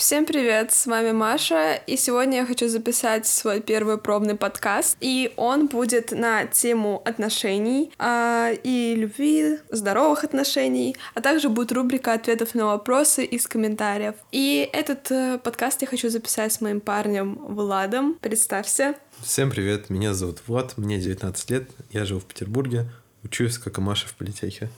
Всем привет, с вами Маша, и сегодня я хочу записать свой первый пробный подкаст, и он будет на тему отношений э, и любви, здоровых отношений, а также будет рубрика ответов на вопросы из комментариев. И этот э, подкаст я хочу записать с моим парнем Владом. Представься. Всем привет, меня зовут Влад, мне 19 лет, я живу в Петербурге, учусь, как и Маша, в политехе.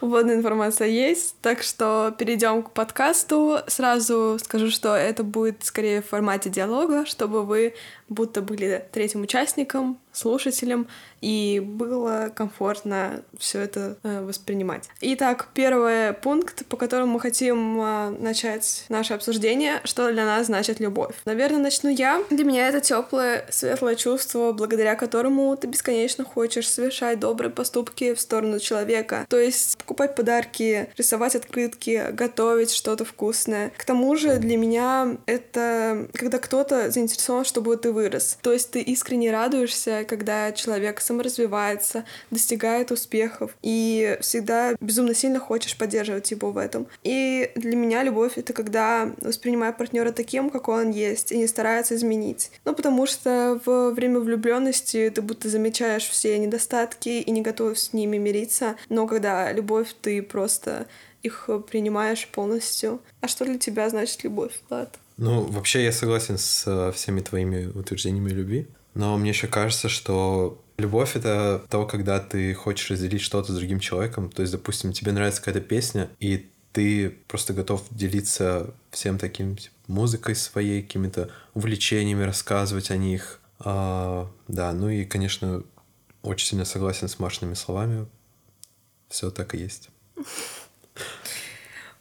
Вводная информация есть, так что перейдем к подкасту. Сразу скажу, что это будет скорее в формате диалога, чтобы вы будто были третьим участником, слушателем, и было комфортно все это э, воспринимать. Итак, первый пункт, по которому мы хотим э, начать наше обсуждение, что для нас значит любовь. Наверное, начну я. Для меня это теплое, светлое чувство, благодаря которому ты бесконечно хочешь совершать добрые поступки в сторону человека. То есть покупать подарки, рисовать открытки, готовить что-то вкусное. К тому же для меня это когда кто-то заинтересован, чтобы ты вырос. То есть ты искренне радуешься, когда человек саморазвивается, достигает успехов, и всегда безумно сильно хочешь поддерживать его в этом. И для меня любовь — это когда воспринимаю партнера таким, какой он есть, и не старается изменить. Ну, потому что в время влюбленности ты будто замечаешь все недостатки и не готов с ними мириться, но когда любовь, ты просто их принимаешь полностью. А что для тебя значит любовь, Влад? Ну, вообще я согласен с э, всеми твоими утверждениями любви, но мне еще кажется, что любовь — это то, когда ты хочешь разделить что-то с другим человеком. То есть, допустим, тебе нравится какая-то песня, и ты просто готов делиться всем таким типа, музыкой своей, какими-то увлечениями, рассказывать о них. А, да, ну и, конечно, очень сильно согласен с Машиными словами. Все так и есть.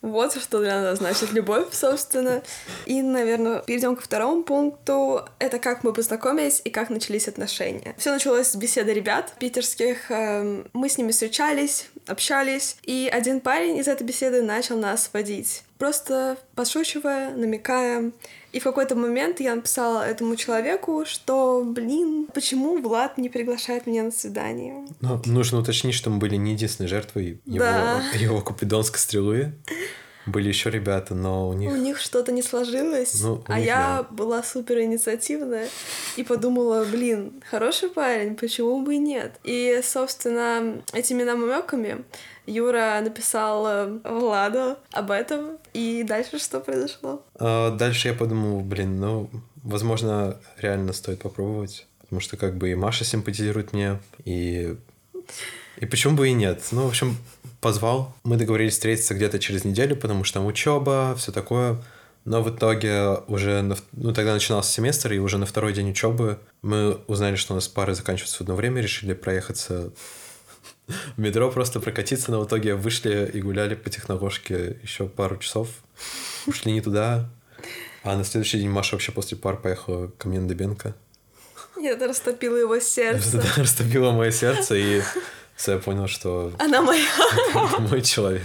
Вот что для нас значит любовь, собственно. И, наверное, перейдем ко второму пункту. Это как мы познакомились и как начались отношения. Все началось с беседы ребят питерских. Эм, мы с ними встречались, общались, и один парень из этой беседы начал нас водить. Просто подшучивая, намекая. И в какой-то момент я написала этому человеку, что, блин, почему Влад не приглашает меня на свидание? Ну, нужно уточнить, что мы были не единственной жертвой его, да. его купидонской стрелы. Были еще ребята, но у них... У них что-то не сложилось, ну, а них, я да. была супер инициативная и подумала, блин, хороший парень, почему бы и нет? И, собственно, этими намеками Юра написал э, Владу об этом, и дальше что произошло? А, дальше я подумал, блин, ну, возможно, реально стоит попробовать, потому что как бы и Маша симпатизирует мне, и... И почему бы и нет? Ну, в общем, позвал. Мы договорились встретиться где-то через неделю, потому что там учеба, все такое. Но в итоге уже, на, ну тогда начинался семестр, и уже на второй день учебы мы узнали, что у нас пары заканчиваются в одно время, решили проехаться в метро, просто прокатиться, но в итоге вышли и гуляли по технологошке еще пару часов, ушли не туда, а на следующий день Маша вообще после пар поехала ко мне на Дебенко. Это растопило его сердце. Да, растопило мое сердце, и все, я понял, что... Она моя. Мой человек.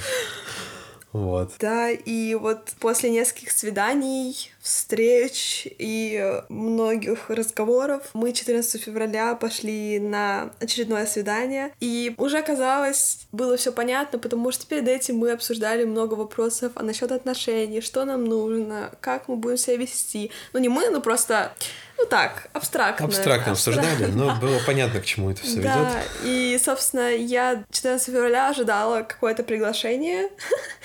Вот. Да, и вот после нескольких свиданий, встреч и многих разговоров мы 14 февраля пошли на очередное свидание. И уже казалось, было все понятно, потому что перед этим мы обсуждали много вопросов а насчет отношений, что нам нужно, как мы будем себя вести. Ну, не мы, но просто ну так, абстрактно. Абстрактно обсуждали, но было понятно, к чему это все да, ведет. И, собственно, я 14 февраля ожидала какое-то приглашение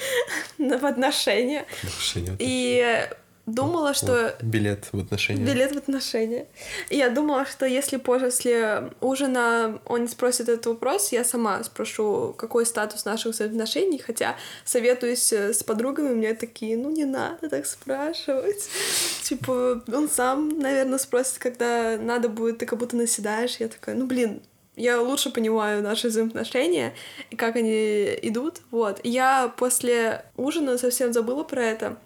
в отношения. Приглашение. И думала, что... Билет в отношения. Билет в отношения. И я думала, что если после ужина он не спросит этот вопрос, я сама спрошу, какой статус наших отношений, хотя советуюсь с подругами, мне такие, ну не надо так спрашивать. Типа, он сам, наверное, спросит, когда надо будет, ты как будто наседаешь. Я такая, ну блин, я лучше понимаю наши взаимоотношения и как они идут. Вот. я после ужина совсем забыла про это.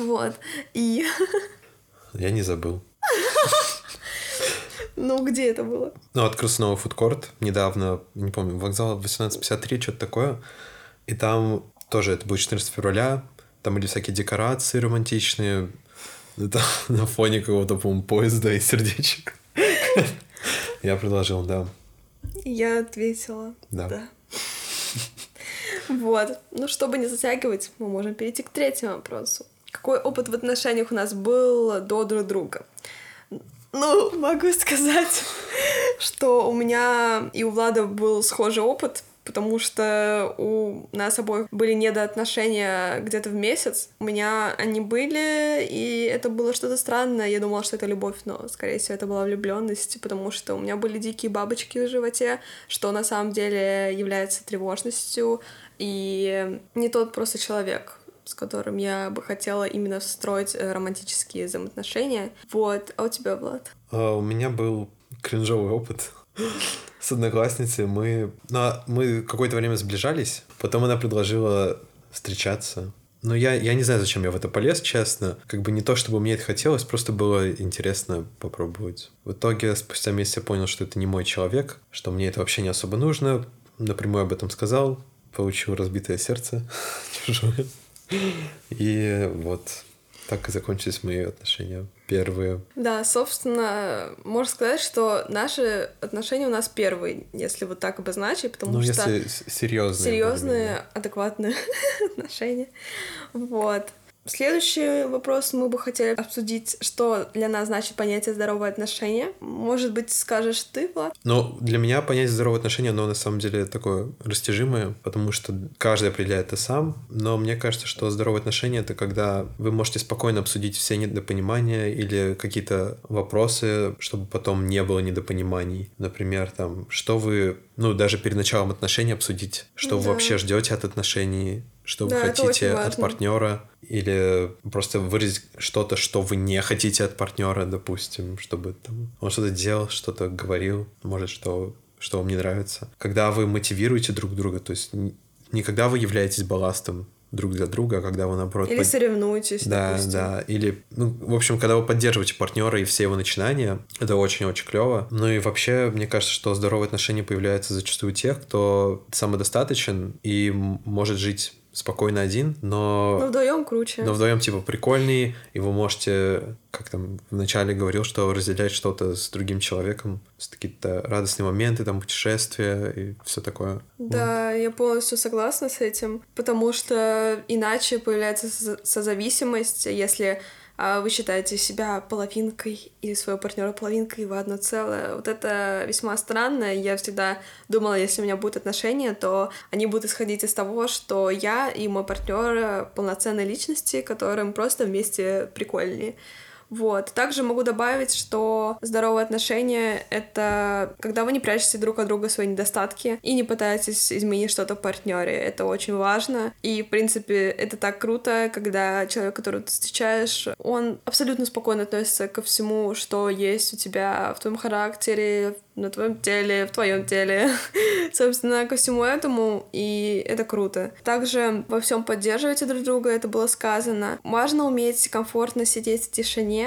Вот. И... Я не забыл. Ну, где это было? Ну, открылся новый фудкорт недавно, не помню, вокзал 1853, что-то такое. И там тоже, это будет 14 февраля, там были всякие декорации романтичные, там, на фоне какого-то, по-моему, поезда и сердечек. Я предложил, да. Я ответила. Да. да. Вот. Ну, чтобы не затягивать, мы можем перейти к третьему вопросу. Какой опыт в отношениях у нас был до друг друга. Ну, могу сказать, что у меня и у Влада был схожий опыт, потому что у нас обоих были недоотношения где-то в месяц. У меня они были, и это было что-то странное. Я думала, что это любовь, но, скорее всего, это была влюбленность, потому что у меня были дикие бабочки в животе, что на самом деле является тревожностью, и не тот просто человек, с которым я бы хотела именно строить э, романтические взаимоотношения. Вот. А у тебя, Влад? А, у меня был кринжовый опыт с одноклассницей. Мы, ну, мы какое-то время сближались. Потом она предложила встречаться. Но я, я не знаю, зачем я в это полез, честно. Как бы не то, чтобы мне это хотелось, просто было интересно попробовать. В итоге, спустя месяц я понял, что это не мой человек, что мне это вообще не особо нужно. Напрямую об этом сказал. Получил разбитое сердце чужое. И вот так и закончились мои отношения первые. Да, собственно, можно сказать, что наши отношения у нас первые, если вот так обозначить, потому ну, что... если серьезные. Серьезные, адекватные отношения. Вот. Следующий вопрос мы бы хотели обсудить, что для нас значит понятие здоровое отношение. Может быть, скажешь ты, Влад? Ну, для меня понятие здоровое отношение, оно на самом деле такое растяжимое, потому что каждый определяет это сам. Но мне кажется, что здоровое отношение — это когда вы можете спокойно обсудить все недопонимания или какие-то вопросы, чтобы потом не было недопониманий. Например, там, что вы ну, даже перед началом отношений обсудить, что да. вы вообще ждете от отношений, что да, вы хотите от партнера, или просто выразить что-то, что вы не хотите от партнера, допустим, чтобы там он что-то делал, что-то говорил, может, что что вам не нравится. Когда вы мотивируете друг друга, то есть не когда вы являетесь балластом друг для друга, а когда вы наоборот... Или под... соревнуетесь, Да, допустим. да. Или, ну, в общем, когда вы поддерживаете партнера и все его начинания, это очень-очень клево. Ну и вообще, мне кажется, что здоровые отношения появляются зачастую у тех, кто самодостаточен и может жить спокойно один, но... Но вдвоем круче. Но вдвоем типа прикольный, и вы можете, как там вначале говорил, что разделять что-то с другим человеком, с какие-то радостные моменты, там путешествия и все такое. Да, вот. я полностью согласна с этим, потому что иначе появляется созависимость, если вы считаете себя половинкой и своего партнера половинкой, вы одно целое. Вот это весьма странно. Я всегда думала, если у меня будут отношения, то они будут исходить из того, что я и мой партнер полноценные личности, которым просто вместе прикольнее. Вот. Также могу добавить, что здоровые отношения — это когда вы не прячете друг от друга свои недостатки и не пытаетесь изменить что-то в партнере. Это очень важно. И, в принципе, это так круто, когда человек, которого ты встречаешь, он абсолютно спокойно относится ко всему, что есть у тебя в твоем характере, на твоем теле, в твоем теле, собственно, ко всему этому, и это круто. Также во всем поддерживайте друг друга, это было сказано. Важно уметь комфортно сидеть в тишине,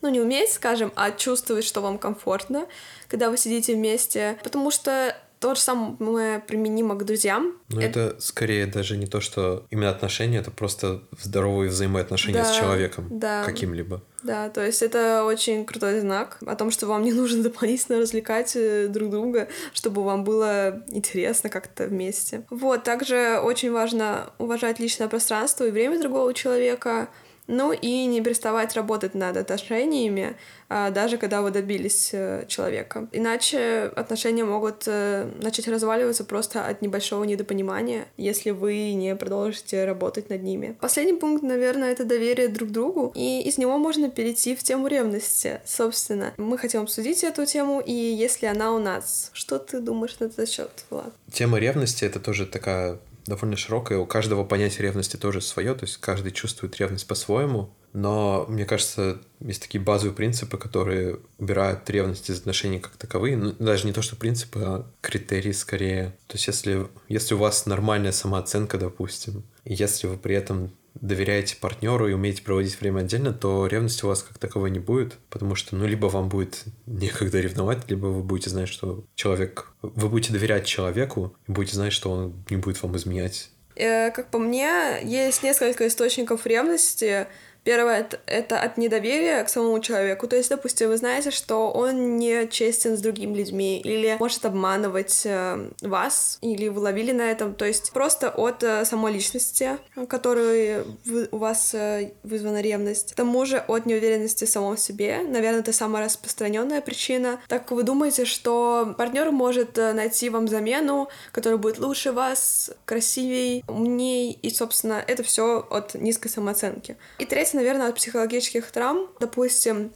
ну, не уметь, скажем, а чувствовать, что вам комфортно, когда вы сидите вместе, потому что то же самое применимо к друзьям. Но это... это скорее даже не то, что именно отношения, это просто здоровые взаимоотношения да, с человеком да, каким-либо. Да, то есть это очень крутой знак о том, что вам не нужно дополнительно развлекать э, друг друга, чтобы вам было интересно как-то вместе. Вот, также очень важно уважать личное пространство и время другого человека, ну и не переставать работать над отношениями, а, даже когда вы добились э, человека. Иначе отношения могут э, начать разваливаться просто от небольшого недопонимания, если вы не продолжите работать над ними. Последний пункт, наверное, это доверие друг другу, и из него можно перейти в тему ревности. Собственно, мы хотим обсудить эту тему, и если она у нас, что ты думаешь на этот счет, Влад? Тема ревности — это тоже такая довольно широкая. У каждого понятие ревности тоже свое, то есть каждый чувствует ревность по-своему. Но, мне кажется, есть такие базовые принципы, которые убирают ревность из отношений как таковые. Ну, даже не то, что принципы, а критерии скорее. То есть если, если у вас нормальная самооценка, допустим, и если вы при этом доверяете партнеру и умеете проводить время отдельно, то ревности у вас как таковой не будет, потому что, ну, либо вам будет некогда ревновать, либо вы будете знать, что человек... Вы будете доверять человеку и будете знать, что он не будет вам изменять. Э, как по мне, есть несколько источников ревности, Первое это, от недоверия к самому человеку. То есть, допустим, вы знаете, что он не честен с другими людьми или может обманывать э, вас, или вы ловили на этом. То есть просто от э, самой личности, которой у вас э, вызвана ревность. К тому же от неуверенности в самом себе. Наверное, это самая распространенная причина. Так вы думаете, что партнер может найти вам замену, которая будет лучше вас, красивей, умней, и, собственно, это все от низкой самооценки. И третье, наверное, от психологических травм. Допустим,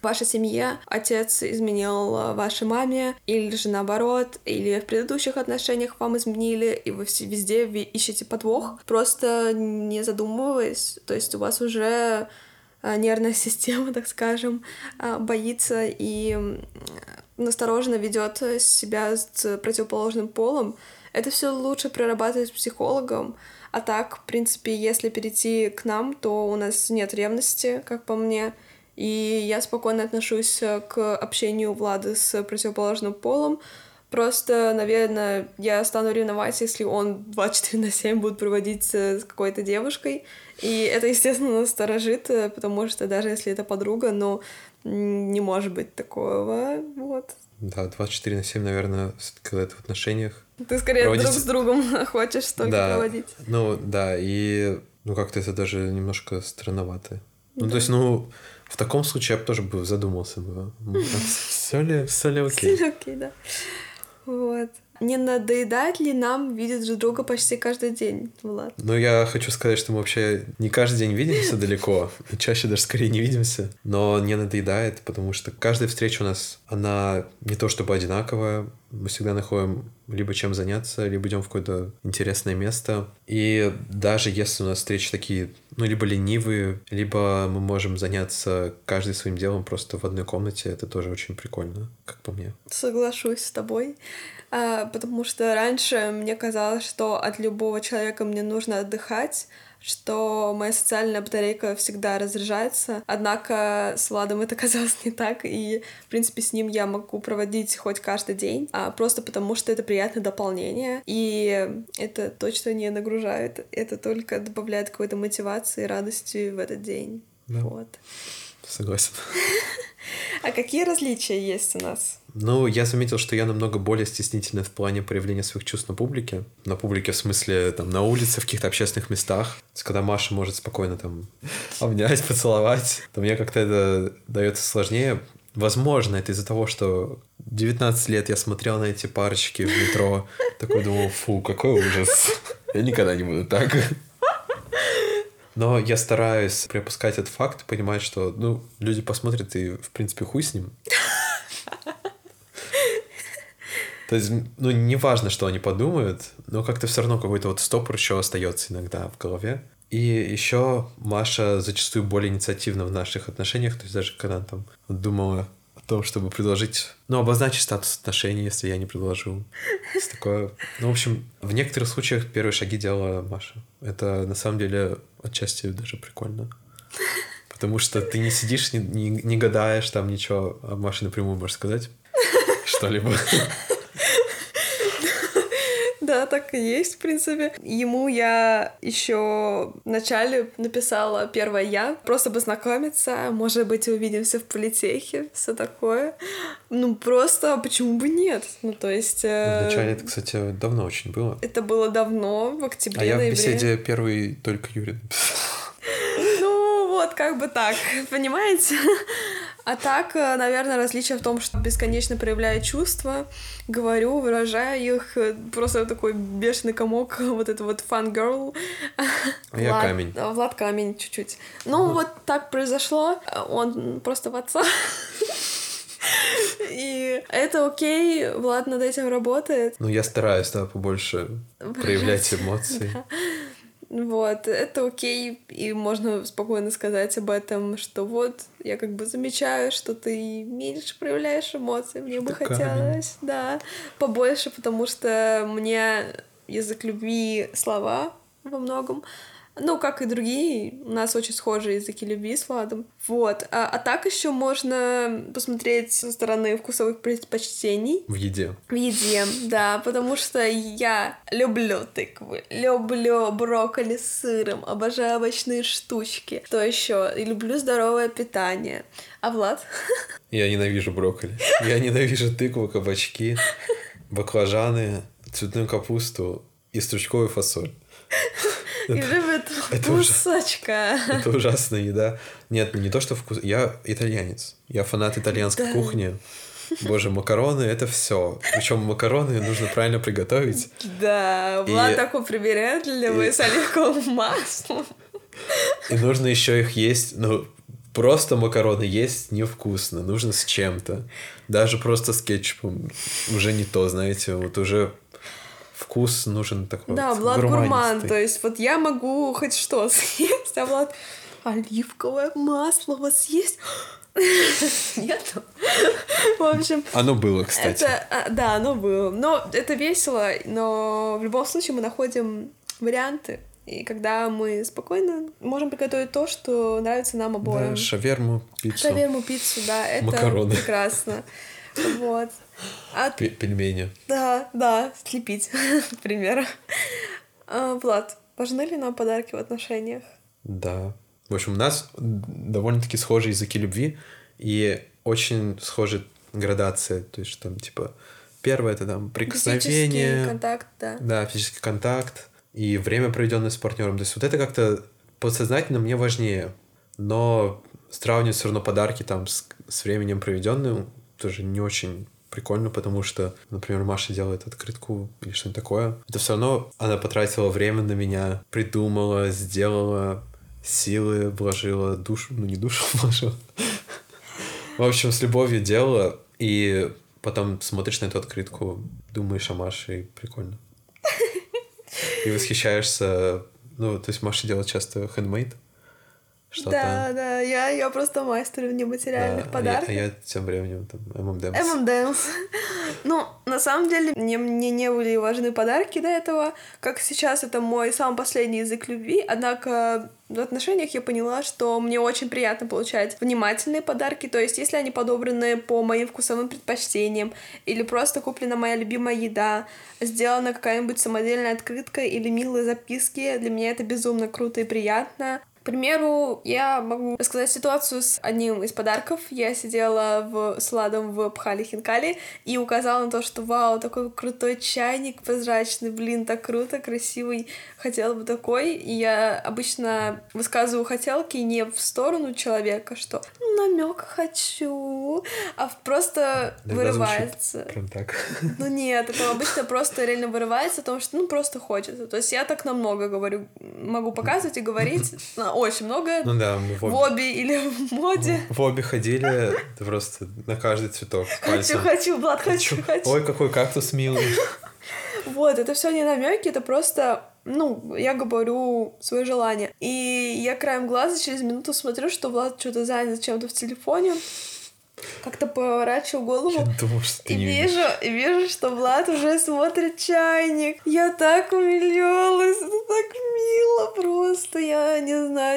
в вашей семье отец изменил э, вашей маме, или же наоборот, или в предыдущих отношениях вам изменили, и вы везде ищете подвох, просто не задумываясь. То есть у вас уже э, нервная система, так скажем, э, боится и настороженно ведет себя с противоположным полом. Это все лучше прорабатывать с психологом, а так, в принципе, если перейти к нам, то у нас нет ревности, как по мне. И я спокойно отношусь к общению Влада с противоположным полом. Просто, наверное, я стану ревновать, если он 24 на 7 будет проводить с какой-то девушкой. И это, естественно, насторожит, потому что даже если это подруга, но не может быть такого. Вот. Да, 24 на 7, наверное, когда это в отношениях ты скорее проводить... друг с другом хочешь только да. проводить. Ну, да, и ну как-то это даже немножко странновато. Ну, да. то есть, ну, в таком случае я бы тоже бы задумался бы. Все ли, все ли окей? Все ли окей, да. Вот. Не надоедает ли нам видеть друг друга почти каждый день, Влад? Ну, я хочу сказать, что мы вообще не каждый день видимся далеко, и чаще даже скорее не видимся, но не надоедает, потому что каждая встреча у нас, она не то чтобы одинаковая, мы всегда находим либо чем заняться, либо идем в какое-то интересное место. И даже если у нас встречи такие, ну, либо ленивые, либо мы можем заняться каждый своим делом просто в одной комнате, это тоже очень прикольно, как по мне. Соглашусь с тобой. А, потому что раньше мне казалось, что от любого человека мне нужно отдыхать, что моя социальная батарейка всегда разряжается. Однако с Владом это казалось не так, и, в принципе, с ним я могу проводить хоть каждый день, а просто потому что это приятное дополнение, и это точно не нагружает, это только добавляет какой-то мотивации и радости в этот день. Да. Вот. Согласен. А какие различия есть у нас? Ну, я заметил, что я намного более стеснительный в плане проявления своих чувств на публике. На публике, в смысле, там, на улице, в каких-то общественных местах. Когда Маша может спокойно там обнять, поцеловать, то мне как-то это дается сложнее. Возможно, это из-за того, что 19 лет я смотрел на эти парочки в метро, такой думал, фу, какой ужас. Я никогда не буду так. Но я стараюсь пропускать этот факт, понимать, что, ну, люди посмотрят и, в принципе, хуй с ним. То есть, ну, не важно, что они подумают, но как-то все равно какой-то вот стопор еще остается иногда в голове. И еще Маша зачастую более инициативна в наших отношениях, то есть даже когда там думала том, чтобы предложить, ну, обозначить статус отношений, если я не предложу. Есть такое. Ну, в общем, в некоторых случаях первые шаги делала Маша. Это на самом деле отчасти даже прикольно. Потому что ты не сидишь, не, не, не гадаешь там ничего, а Маша напрямую можешь сказать что-либо. Да, так и есть, в принципе. Ему я еще в начале написала первое я, просто познакомиться, может быть, увидимся в политехе, все такое. Ну, просто почему бы нет? Ну, то есть... Э... В начале это, кстати, давно очень было. Это было давно, в октябре, А я в беседе первый только Юрий написал. Ну, вот как бы так, понимаете? А так, э, наверное, различие в том, что бесконечно проявляю чувства, говорю, выражаю их, э, просто такой бешеный комок, вот это вот. А я камень. Влад камень чуть-чуть. Ну, вот так произошло, он просто в отца. И это окей, Влад над этим работает. Ну, я стараюсь, да, побольше проявлять эмоции. Да. Вот, это окей, и можно спокойно сказать об этом, что вот, я как бы замечаю, что ты меньше проявляешь эмоции, мне что бы хотелось, камень. да, побольше, потому что мне язык любви слова во многом, Ну, как и другие, у нас очень схожие языки любви с Владом. Вот. А, а так еще можно посмотреть со стороны вкусовых предпочтений. В еде. В еде, да, потому что я люблю тыквы, люблю брокколи с сыром, обожаю овощные штучки. Что еще? И люблю здоровое питание. А Влад? Я ненавижу брокколи. Я ненавижу тыкву, кабачки, баклажаны, цветную капусту и стручковую фасоль. И любит кусочка. Это ужасная еда. Нет, не то, что вкус... Я итальянец. Я фанат итальянской кухни. Боже, макароны это все. Причем макароны нужно правильно приготовить. Да, Влад и... такой привередливый, и... с оливковым маслом. И нужно еще их есть, ну, просто макароны есть невкусно, нужно с чем-то. Даже просто с кетчупом уже не то, знаете, вот уже вкус нужен такой. Да, вот, Влад гурман, то есть вот я могу хоть что съесть, а Влад оливковое масло у вас есть? Нет. В общем... Оно было, кстати. Это, а, да, оно было. Но это весело, но в любом случае мы находим варианты. И когда мы спокойно можем приготовить то, что нравится нам обоим. Да, шаверму, пиццу. Шаверму, пиццу, да, это Макароны. прекрасно. Вот. А... Пельмени. Да, да, слепить, к примеру. А, Влад, важны ли нам подарки в отношениях? Да. В общем, у нас довольно-таки схожие языки любви и очень схожая градация. То есть, там, типа, первое это там прикосновение. Физический контакт, да. Да, физический контакт и время, проведенное с партнером. То есть, вот это как-то подсознательно мне важнее. Но сравнивать все равно подарки там с, с временем проведенным тоже не очень прикольно, потому что, например, Маша делает открытку или что-нибудь такое. Это все равно она потратила время на меня, придумала, сделала, силы вложила, душу, ну не душу вложила. В общем, с любовью делала, и потом смотришь на эту открытку, думаешь о Маше, и прикольно. И восхищаешься, ну, то есть Маша делает часто хендмейд, что да, да, я, я просто мастер нематериальных да, подарков. А я, а я тем временем там M&M's. M&M's. ну, на самом деле, мне, мне не были важны подарки до этого, как сейчас это мой самый последний язык любви, однако в отношениях я поняла, что мне очень приятно получать внимательные подарки, то есть если они подобраны по моим вкусовым предпочтениям, или просто куплена моя любимая еда, сделана какая-нибудь самодельная открытка или милые записки, для меня это безумно круто и приятно. К примеру, я могу рассказать ситуацию с одним из подарков. Я сидела в, с Ладом в Пхали Хинкали и указала на то, что вау, такой крутой чайник прозрачный, блин, так круто, красивый, хотела бы такой. И я обычно высказываю хотелки не в сторону человека, что намек хочу, а просто да, вырывается. Прям так. Ну нет, это обычно просто реально вырывается, потому что ну просто хочется. То есть я так намного говорю, могу показывать и говорить, очень много. Ну да, мы в обе. или в моде. В обе ходили просто на каждый цветок Хочу, хочу, Влад, хочу, хочу. Ой, какой кактус милый. Вот, это все не намеки, это просто ну, я говорю свое желание. И я краем глаза через минуту смотрю, что Влад что-то занят чем-то в телефоне как-то поворачиваю голову думал, что и вижу, и вижу, что Влад уже смотрит чайник. Я так умилялась, это так мило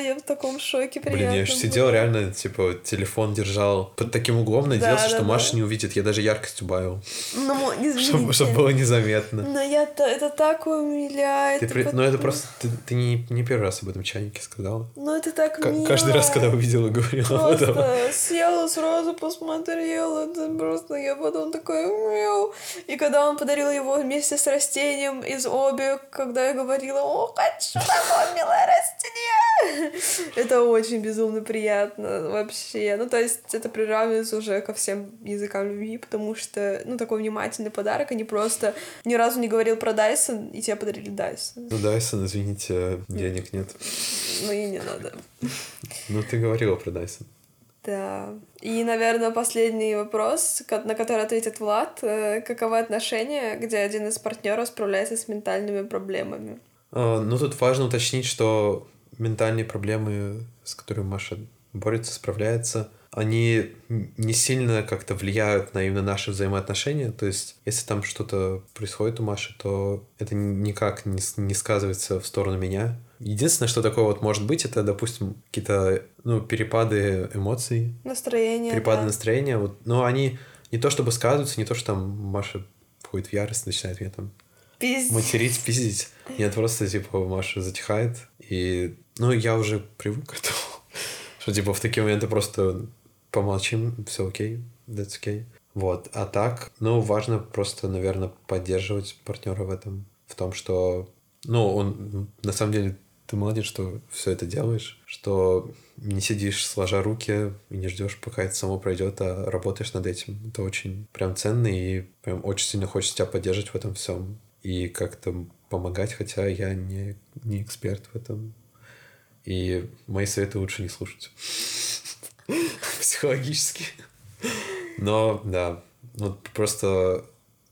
я в таком шоке Блин, я же сидел реально, типа, телефон держал под таким углом, надеялся, да, что да, Маша да. не увидит. Я даже яркость убавил. Ну, чтобы, чтобы было незаметно. Но я то это так умиляет. Ты при... Ну, это просто... Ты, ты не, не первый раз об этом чайнике сказала. Ну, это так К- мило. Каждый раз, когда увидела, говорила просто об этом. съела сразу посмотрел, это просто я потом такой мяу. И когда он подарил его вместе с растением из обе, когда я говорила, о, хочу такое милое растение, это очень безумно приятно вообще. Ну, то есть это приравнивается уже ко всем языкам любви, потому что, ну, такой внимательный подарок, а не просто ни разу не говорил про Дайсон, и тебе подарили Дайсон. Ну, Дайсон, извините, денег нет. Ну, и не надо. Ну, ты говорила про Дайсон. Да. И, наверное, последний вопрос, на который ответит Влад. Э, каковы отношения, где один из партнеров справляется с ментальными проблемами? А, ну, тут важно уточнить, что ментальные проблемы, с которыми Маша борется, справляется, они не сильно как-то влияют на именно наши взаимоотношения. То есть, если там что-то происходит у Маши, то это никак не, не сказывается в сторону меня. Единственное, что такое вот может быть, это, допустим, какие-то ну, перепады эмоций. Настроение. Перепады да. настроения. Вот, но они не то чтобы сказываются, не то, что там Маша входит в ярость, начинает меня там Пиздить. материть, пиздить. Нет, просто, типа, Маша затихает. И, ну, я уже привык к этому. Что, типа, в такие моменты просто помолчим, все окей, that's okay. Вот. А так, ну, важно просто, наверное, поддерживать партнера в этом. В том, что, ну, он, на самом деле, ты молодец, что все это делаешь, что не сидишь сложа руки и не ждешь, пока это само пройдет, а работаешь над этим. Это очень прям ценно и прям очень сильно хочется тебя поддерживать в этом всем и как-то помогать, хотя я не, не эксперт в этом. И мои советы лучше не слушать. Психологически. Но, да, вот просто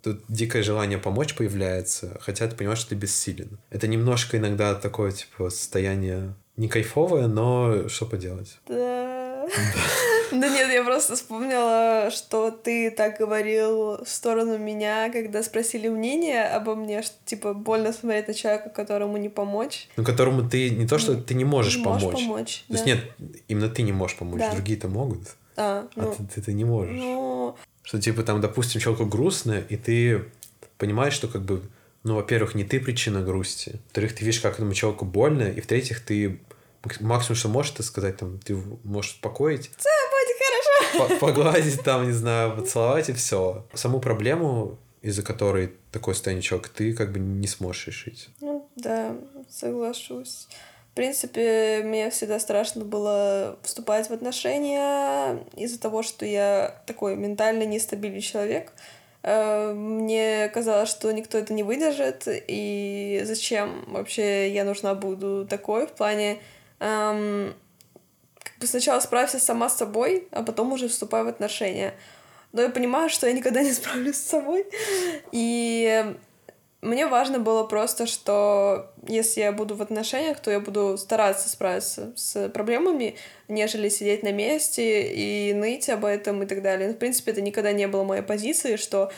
тут дикое желание помочь появляется, хотя ты понимаешь, что ты бессилен. Это немножко иногда такое, типа, состояние не кайфовое, но что поделать. Да. Да нет, я просто вспомнила, что ты так говорил в сторону меня, когда спросили мнение обо мне, что, типа, больно смотреть на человека, которому не помочь. Ну, которому ты не то, что ты не можешь Не помочь. можешь помочь, То есть да. нет, именно ты не можешь помочь, Да. другие-то могут, А, а ну, ты, ты, ты не можешь. ну, Что, типа, там, допустим, человеку грустно, и ты понимаешь, что, как бы, ну, во-первых, не ты причина грусти, во-вторых, ты видишь, как этому человеку больно, и в-третьих, ты мак- максимум, что можешь, это сказать, там, ты можешь успокоить, по- погладить, там, не знаю, поцеловать, и все. Саму проблему, из-за которой такое состояние человека, ты как бы не сможешь решить. Ну, да, соглашусь. В принципе, мне всегда страшно было вступать в отношения из-за того, что я такой ментально нестабильный человек. Э, Мне казалось, что никто это не выдержит, и зачем вообще я нужна буду такой в плане... эм, как бы сначала справься сама с собой, а потом уже вступай в отношения. Но я понимаю, что я никогда не справлюсь с собой. И мне важно было просто, что если я буду в отношениях, то я буду стараться справиться с проблемами, нежели сидеть на месте и ныть об этом и так далее. Ну, в принципе, это никогда не было моей позиции, что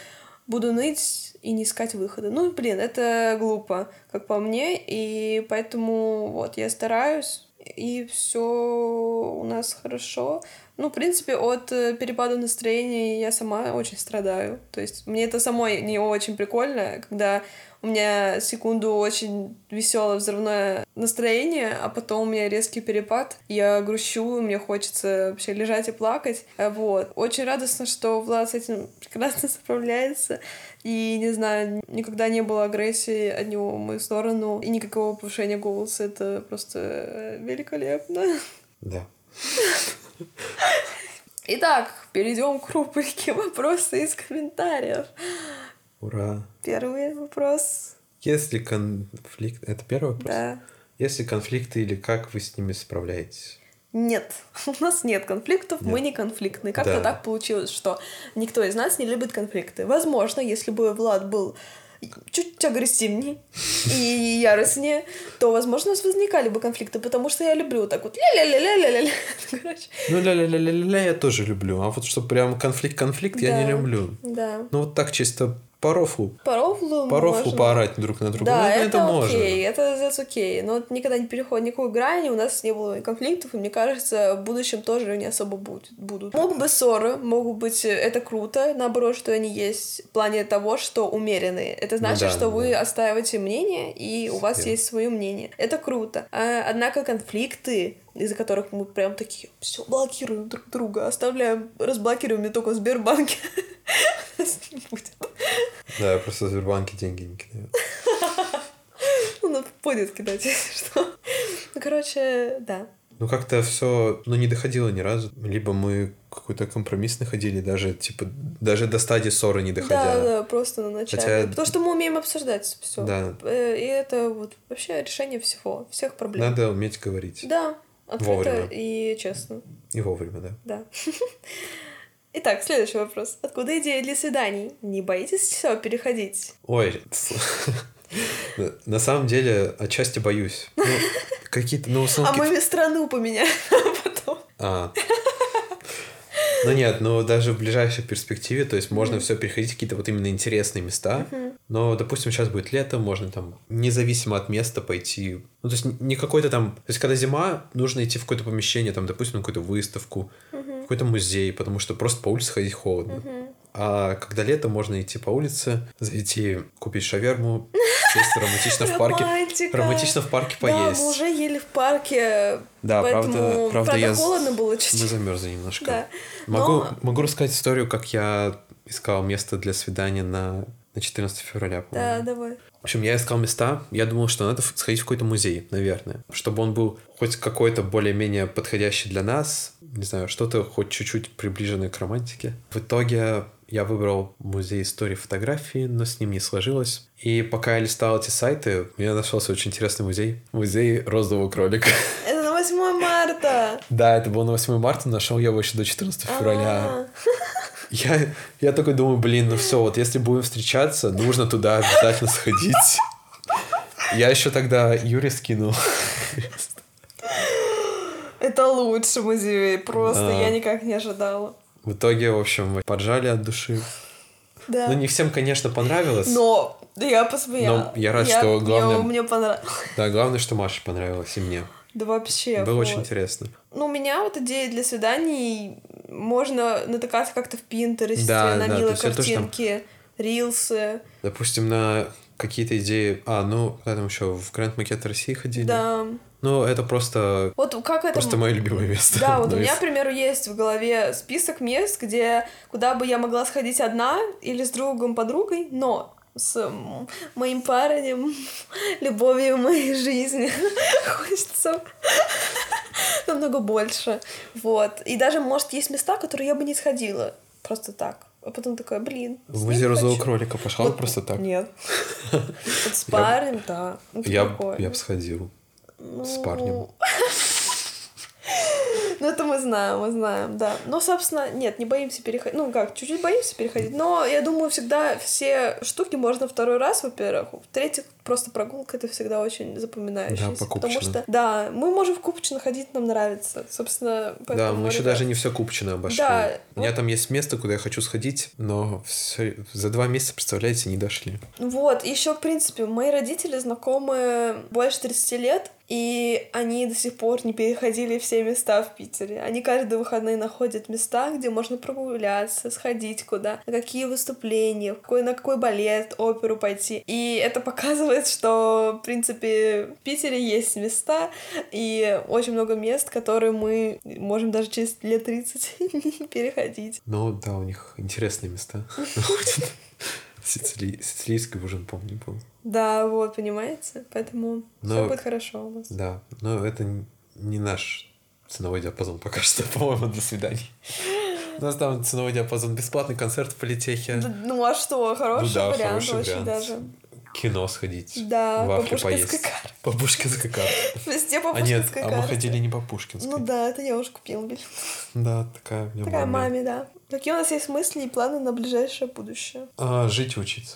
буду ныть и не искать выхода. Ну, блин, это глупо, как по мне, и поэтому вот я стараюсь, и все у нас хорошо. Ну, в принципе, от э, перепада настроения я сама очень страдаю. То есть мне это самой не очень прикольно, когда у меня секунду очень веселое взрывное настроение, а потом у меня резкий перепад. Я грущу, мне хочется вообще лежать и плакать. Вот. Очень радостно, что Влад с этим прекрасно справляется. И, не знаю, никогда не было агрессии от него в мою сторону. И никакого повышения голоса. Это просто э, великолепно. Да. Итак, перейдем к рубрике «Вопросы из комментариев». Ура. Первый вопрос. Если конфликт... Это первый вопрос? Да. Если конфликты или как вы с ними справляетесь? Нет, у нас нет конфликтов, мы Нет. не конфликтные. Как-то Да. так получилось, что никто из нас не любит конфликты. Возможно, если бы Влад был чуть агрессивнее и яростнее, то, возможно, у нас возникали бы конфликты, потому что я люблю вот так вот ля-ля-ля-ля-ля-ля. Ну, ля-ля-ля-ля-ля я тоже люблю. А вот что прям конфликт-конфликт я не люблю. да. Ну, вот так чисто по рофлу. По рофлу По рофлу можно. поорать друг на друга. Да, Ну, это, можно. окей, это that's окей. Но вот никогда не переходит никакой грани, у нас не было конфликтов, и мне кажется, в будущем тоже не особо будет, будут. Могут быть ссоры, могут быть, э, это круто, наоборот, что они есть в плане того, что умеренные. Это значит, да, что да. вы отстаиваете мнение, и у вас есть свое мнение. Это круто. А, однако конфликты, из-за которых мы прям такие, все, блокируем друг друга, оставляем, разблокируем не только в Сбербанке. Нас не будет. Да, я просто в Сбербанке деньги не кидаю. Ну, надо будет кидать, если что. Ну, короче, да. Ну, как-то все, ну, не доходило ни разу. Либо мы какой-то компромисс находили, даже, типа, даже до стадии ссоры не доходя. Да, да, просто на начале. Хотя- Потому что мы умеем обсуждать все. Да. И это вот вообще решение всего, всех проблем. Надо уметь говорить. Да, открыто Вовремя. и честно. И вовремя, да. Да. Итак, следующий вопрос. Откуда идея для свиданий? Не боитесь все переходить? Ой, на- самом деле, отчасти боюсь. Ну, какие-то, ну, А мы страну поменяем потом. А. Ну нет, ну даже в ближайшей перспективе, то есть можно все переходить в какие-то вот именно интересные места. Но, допустим, сейчас будет лето, можно там независимо от места пойти. Ну, то есть не какой-то там... То есть когда зима, нужно идти в какое-то помещение, там, допустим, на какую-то выставку, какой-то музей, потому что просто по улице ходить холодно. А когда лето, можно идти по улице, зайти купить шаверму, сесть романтично в парке. Романтично в парке Да, поесть. мы уже ели в парке, Да, правда, правда, я... холодно было чуть-чуть. Мы замерзли немножко. Да. Могу, могу рассказать историю, как я искал место для свидания на, на 14 февраля, Да, по-моему. давай. В общем, я искал места, я думал, что надо сходить в какой-то музей, наверное, чтобы он был хоть какой-то более-менее подходящий для нас, не знаю, что-то хоть чуть-чуть приближенное к романтике. В итоге я выбрал музей истории фотографии, но с ним не сложилось. И пока я листал эти сайты, у меня нашелся очень интересный музей. Музей розового кролика. Это на 8 марта. Да, это было на 8 марта, нашел я его еще до 14 февраля. Я, я такой думаю, блин, ну все, вот если будем встречаться, нужно туда обязательно сходить. Я еще тогда Юре скинул. Это лучший музей, просто Да. я никак не ожидала. В итоге, в общем, поржали от души. Да. Ну, не всем, конечно, понравилось. Но я посмеялась. Но я рад, что главное- Мне, понравилось. Да, главное, что Маше понравилось и мне. Да вообще. Было вот. очень интересно. Ну, у меня вот идея для свиданий, можно натыкаться как-то в Пинтересте, Да, на да, милые тоже там- картинки, рилсы. Допустим, на какие-то идеи... А, ну, когда там еще в Гранд Макет России ходили. Да. Ну, это просто... Вот как это... Просто мое любимое место. Да, вот Ну, у меня, из- к примеру, есть в голове список мест, где куда бы я могла сходить одна или с другом, подругой, но с моим парнем, любовью моей жизни хочется намного больше. Вот. И даже, может, есть места, которые я бы не сходила просто так. А потом такая, блин, В хочу. кролика пошла Вот просто так. Нет. Вот с парнем, да. Это Я, я бы сходил с парнем. Ну, это мы знаем, мы знаем, да. Но, собственно, нет, не боимся переходить. Ну, как, чуть-чуть боимся переходить. Но я думаю, всегда все штуки можно второй раз, во-первых. В-третьих, просто прогулка это всегда очень запоминающееся. Да, потому покупочно. что, да, мы можем в Купчино ходить, нам нравится. Собственно, Да, мы еще ребят, даже не все Купчино обошли. Да, У меня вот- там есть место, куда я хочу сходить, но всё- за два месяца, представляете, не дошли. Вот, еще, в принципе, мои родители знакомы больше 30 лет, и они до сих пор не переходили все места в Питере. Они каждые выходные находят места, где можно прогуляться, сходить куда, на какие выступления, какой, на какой балет, оперу пойти. И это показывает, что, в принципе, в Питере есть места, и очень много мест, которые мы можем даже через лет 30 не переходить. Ну да, у них интересные места. Сицили- Сицилийский ужин, помню, был. Да, вот, понимаете? Поэтому все будет хорошо у вас. Да, но это не наш ценовой диапазон пока что, по-моему, до свиданий. У нас там ценовой диапазон бесплатный концерт в политехе, Ну а что, хороший Ну да, вариант, хороший очень вариант. даже. Кино сходить, Да, вафли по поесть. Пушкинской карте. По Пушкинской карте. Везде по А нет, Пушкинской а мы карте. ходили не по Пушкинской. Ну да, это я уже купила билет. Да, такая у Такая маме, да. Какие у нас есть мысли и планы на ближайшее будущее? А, жить и учиться.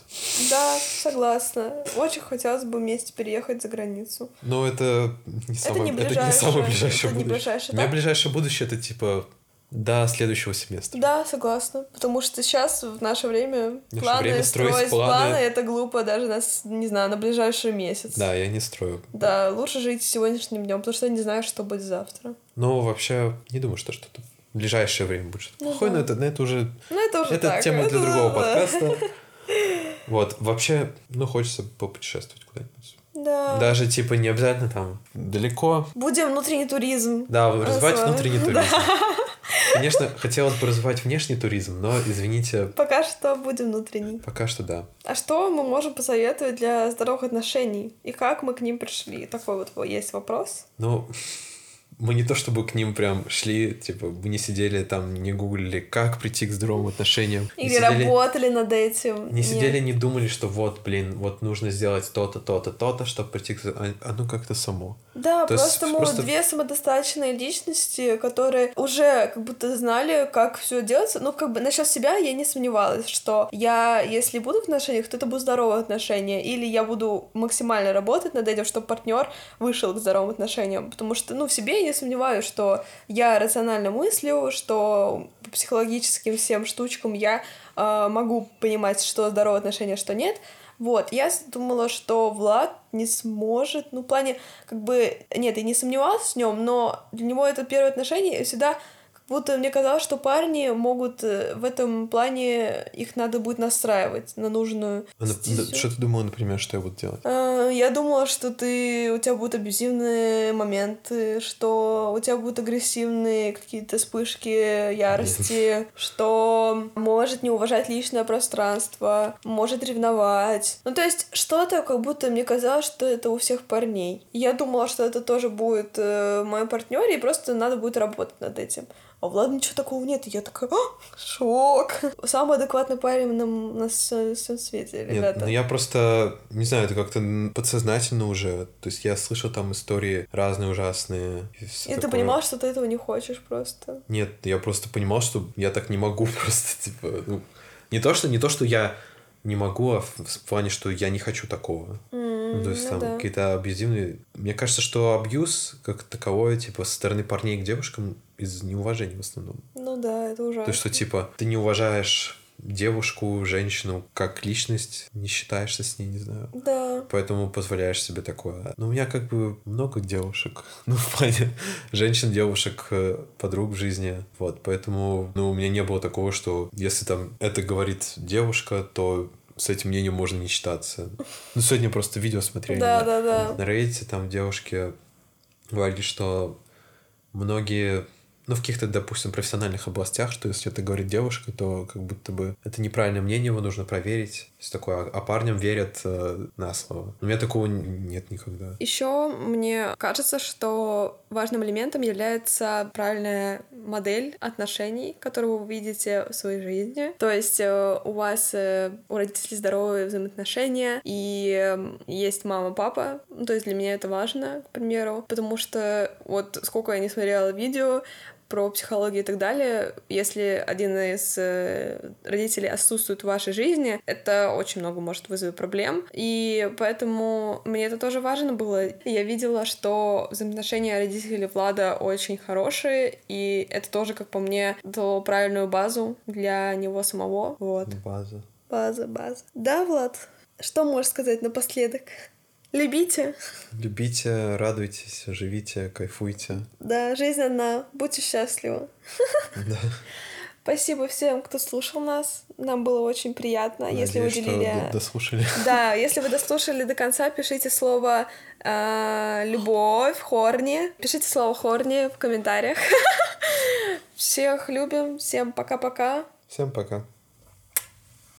Да, согласна. Очень хотелось бы вместе переехать за границу. Но это не самое, не это не ближайшее- самое ближайшее это не будущее. ближайшее, У меня да? ближайшее будущее это типа до следующего семестра. Да, согласна. Потому что сейчас, в наше время, В наше планы время строить строить планы- планы, это глупо даже на, с- не знаю, на ближайший месяц. Да, я не строю. Да, лучше жить сегодняшним днем, потому что я не знаю, что будет завтра. Но вообще не думаю, что что-то в ближайшее время будет что-то Ну плохое, да. но это, но это уже Ну, это уже это так. тема для это- другого да. подкаста. Вот, вообще, ну, хочется попутешествовать куда-нибудь. Да. Даже, типа, не обязательно там далеко. Будем внутренний туризм. Да, развивать внутренний туризм. Конечно, хотелось бы развивать внешний туризм, но, извините, Пока что будем внутренний. пока что да. А что мы можем посоветовать для здоровых отношений? И как мы к ним пришли? Такой вот во- есть вопрос. Ну, мы не то чтобы к ним прям шли, типа, мы не сидели там, не гуглили, как прийти к здоровым отношениям. Не Или сидели- работали над этим. Не Нет. сидели, не думали, что вот, блин, вот нужно сделать то-то, то-то, то-то, чтобы прийти к... А оно как-то само. Да, То просто мы просто- две самодостаточные личности, которые уже как будто знали, как все делается. Ну, как бы насчет себя я не сомневалась, что я, если буду в отношениях, то это будут здоровые отношения. Или я буду максимально работать над этим, чтобы партнер вышел к здоровым отношениям. Потому что, ну, в себе я не сомневаюсь, что я рационально мыслю, что по психологическим всем штучкам я э, могу понимать, что здоровые отношения, что нет. Вот, я думала, что Влад не сможет, ну, в плане, как бы, нет, я не сомневалась в нем, но для него это первое отношение, и всегда как будто мне казалось, что парни могут э, в этом плане, их надо будет настраивать на нужную А, стезю. Что ты думала, например, что я буду делать? Э, Я думала, что ты у тебя будут абьюзивные моменты, что у тебя будут агрессивные какие-то вспышки ярости, что может не уважать личное пространство, может ревновать. Ну, то есть что-то, как будто мне казалось, что это у всех парней. Я думала, что это тоже будет э, в моем партнере, и просто надо будет работать над этим. А у Влада ничего такого нет. И я такая, «А, шок. Самый адекватный парень на, на всем свете, Нет, ребята. ну я просто, не знаю, это как-то подсознательно уже. То есть я слышал там истории разные ужасные. И, И ты понимал, что ты этого не хочешь просто. Нет, я просто понимал, что я так не могу просто, типа, ну, не то, что, не то, что я не могу, а в, в плане, что я не хочу такого. Ну, то есть ну там да. какие-то абьюзивные... Мне кажется, что абьюз как таковое, типа, со стороны парней к девушкам из неуважения в основном. Ну да, это ужасно. То есть, что, типа, ты не уважаешь девушку, женщину как личность, не считаешься с ней, не знаю. Да. Поэтому позволяешь себе такое. Но у меня как бы много девушек. Ну, в плане женщин, девушек, э, подруг в жизни. Вот, поэтому, ну, у меня не было такого, что если там это говорит девушка, то с этим мнением можно не считаться. Ну, сегодня просто видео смотрели Да, на, да, да. на Reddit, там девушки говорили, что многие ну, в каких-то, допустим, профессиональных областях, что если это говорит девушка, то как будто бы это неправильное мнение, его нужно проверить. Есть такое, а парням верят э, на слово. У меня такого нет никогда. Еще мне кажется, что важным элементом является правильная модель отношений, которую вы видите в своей жизни. То есть э, у вас э, у родителей здоровые взаимоотношения, и э, есть мама, папа. Ну, То есть для меня это важно, к примеру, потому что вот сколько я не смотрела видео, про психологию и так далее, если один из э, родителей отсутствует в вашей жизни, это очень много может вызвать проблем. И поэтому мне это тоже важно было. Я видела, что взаимоотношения родителей Влада очень хорошие, и это тоже, как по мне, дало правильную базу для него самого. Вот. База. База, база. Да, Влад? Что можешь сказать напоследок? Любите. Любите, радуйтесь, живите, кайфуйте. Да, жизнь одна. Будьте счастливы. Да. Спасибо всем, кто слушал нас. Нам было очень приятно, если вы Надеюсь, что уделили... дослушали. Да, если вы дослушали до конца, пишите слово э, любовь, хорни. Пишите слово хорни в комментариях. Всех любим. Всем пока-пока. Всем пока.